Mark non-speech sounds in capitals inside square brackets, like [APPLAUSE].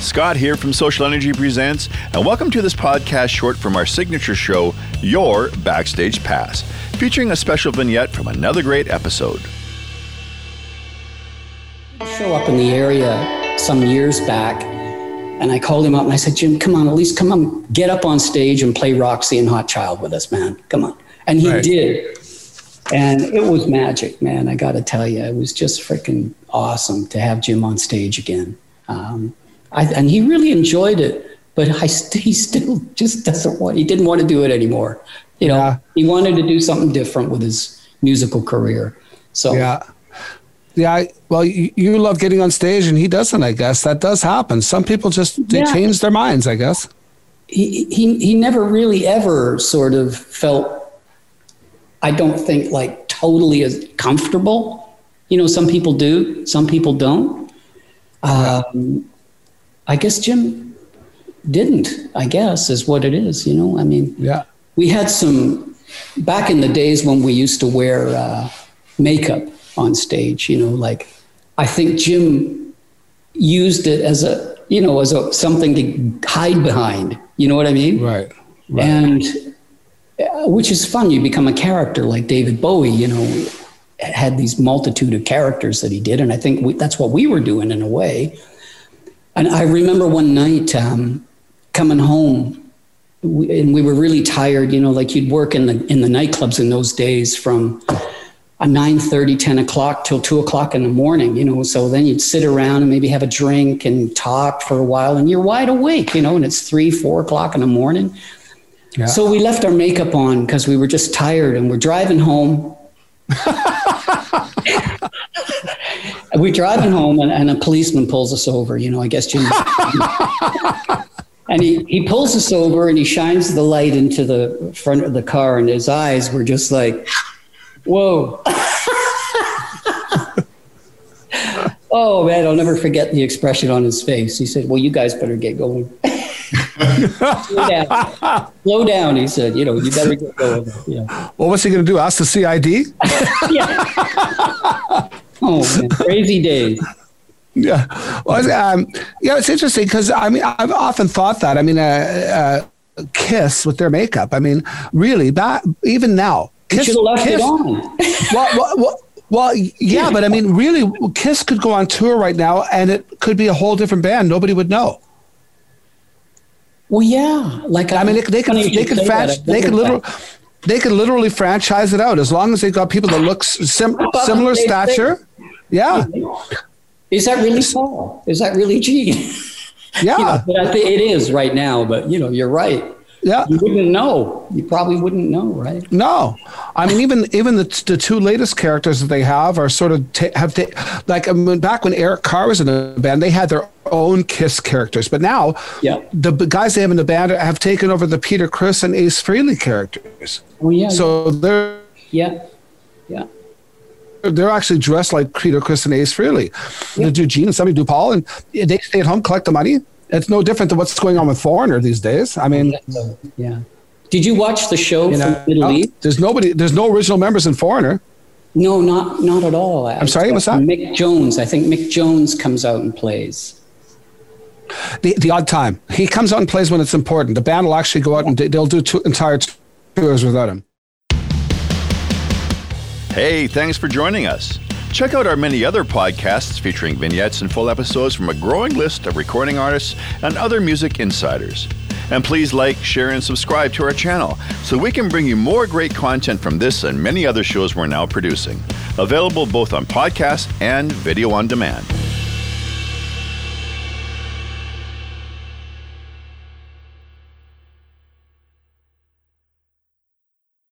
Scott here from SocialNRG Presents, and welcome to this podcast short from our signature show, Your Backstage Pass, featuring a special vignette from another great episode. Show up in the area some years back, and I called him up and I said, Jim, come on, at least come on, get up on stage and play Roxy and Hot Child with us, man. Come on. And he Right. did. And it was magic, man. I got to tell you, it was just freaking awesome to have Jim on stage again. Um, I, and he really enjoyed it, but I st- he still just doesn't want, he didn't want to do it anymore. You know, Yeah. he wanted to do something different with his musical career. So, Yeah. Yeah. I- Well, you, you love getting on stage and he doesn't, I guess. That does happen. Some people just, they Yeah. change their minds, I guess. he, he he never really ever sort of felt i don't think like totally as comfortable you know some people do some people don't um, i guess jim didn't i guess is what it is you know i mean Yeah. we had some back in the days when we used to wear uh, makeup on stage you know like i think jim used it as a you know as a something to hide behind you know what i mean Right. Right. and uh, which is fun you become a character like david bowie you know had these multitude of characters that he did and i think we, that's what we were doing in a way and i remember one night um, coming home we, and we were really tired you know like you'd work in the in the nightclubs in those days from a 9.30 10 o'clock till 2 o'clock in the morning you know so then you'd sit around and maybe have a drink and talk for a while and you're wide awake you know and it's 3 4 o'clock in the morning Yeah. so we left our makeup on because we were just tired and we're driving home [LAUGHS] we're driving home and, and a policeman pulls us over you know i guess jim and he, he pulls us over and he shines the light into the front of the car and his eyes were just like whoa. Oh man i'll never forget the expression on his face. He said well you guys better get going. Slow down. Slow down he said. You know you better get going. Yeah. What was he going to do? Ask the CID? [LAUGHS] yeah oh man crazy days [LAUGHS] Yeah. Well, um, yeah, it's interesting because I mean, I've often thought that. I mean, uh, uh, Kiss with their makeup. I mean, really, that even now, Kiss, should have left Kiss, it on [LAUGHS] well, well, well, well, yeah, but I mean, really, Kiss could go on tour right now, and it could be a whole different band. Nobody would know. well yeah like I mean, they, they could they could say fran- that. I've they could literally they could literally franchise it out as long as they got people that look sim- [LAUGHS] similar thing? Yeah, Is that really Paul? Is that really Gene? yeah, [LAUGHS] You know, but I think it is right now. But you know, you're right. yeah. You wouldn't know. You probably wouldn't know, right? No, I mean even even the the two latest characters that they have are sort of ta- have ta- like I mean, back when Eric Carr was in the band, they had their own Kiss characters, but now Yeah. the guys they have in the band have taken over the Peter Criss and Ace Frehley characters. Oh yeah. So they're yeah, yeah. They're actually dressed like Peter Criss and Ace Frehley. They do Gene and somebody do Paul, and they stay at home, collect the money. It's no different than what's going on with Foreigner these days. I mean, yeah. Did you watch the show you from know, Middle uh, East? there's nobody, there's no original members in Foreigner. No, not not at all. I'm sorry, what's that? Mick Jones. I think Mick Jones comes out and plays. the, the odd time. He comes out and plays when it's important. The band will actually go out and they'll do two entire tours without him. Hey, thanks for joining us. Check out our many other podcasts featuring vignettes and full episodes from a growing list of recording artists and other music insiders. And please like, share, and subscribe to our channel so we can bring you more great content from this and many other shows we're now producing. Available both on podcast and video on demand.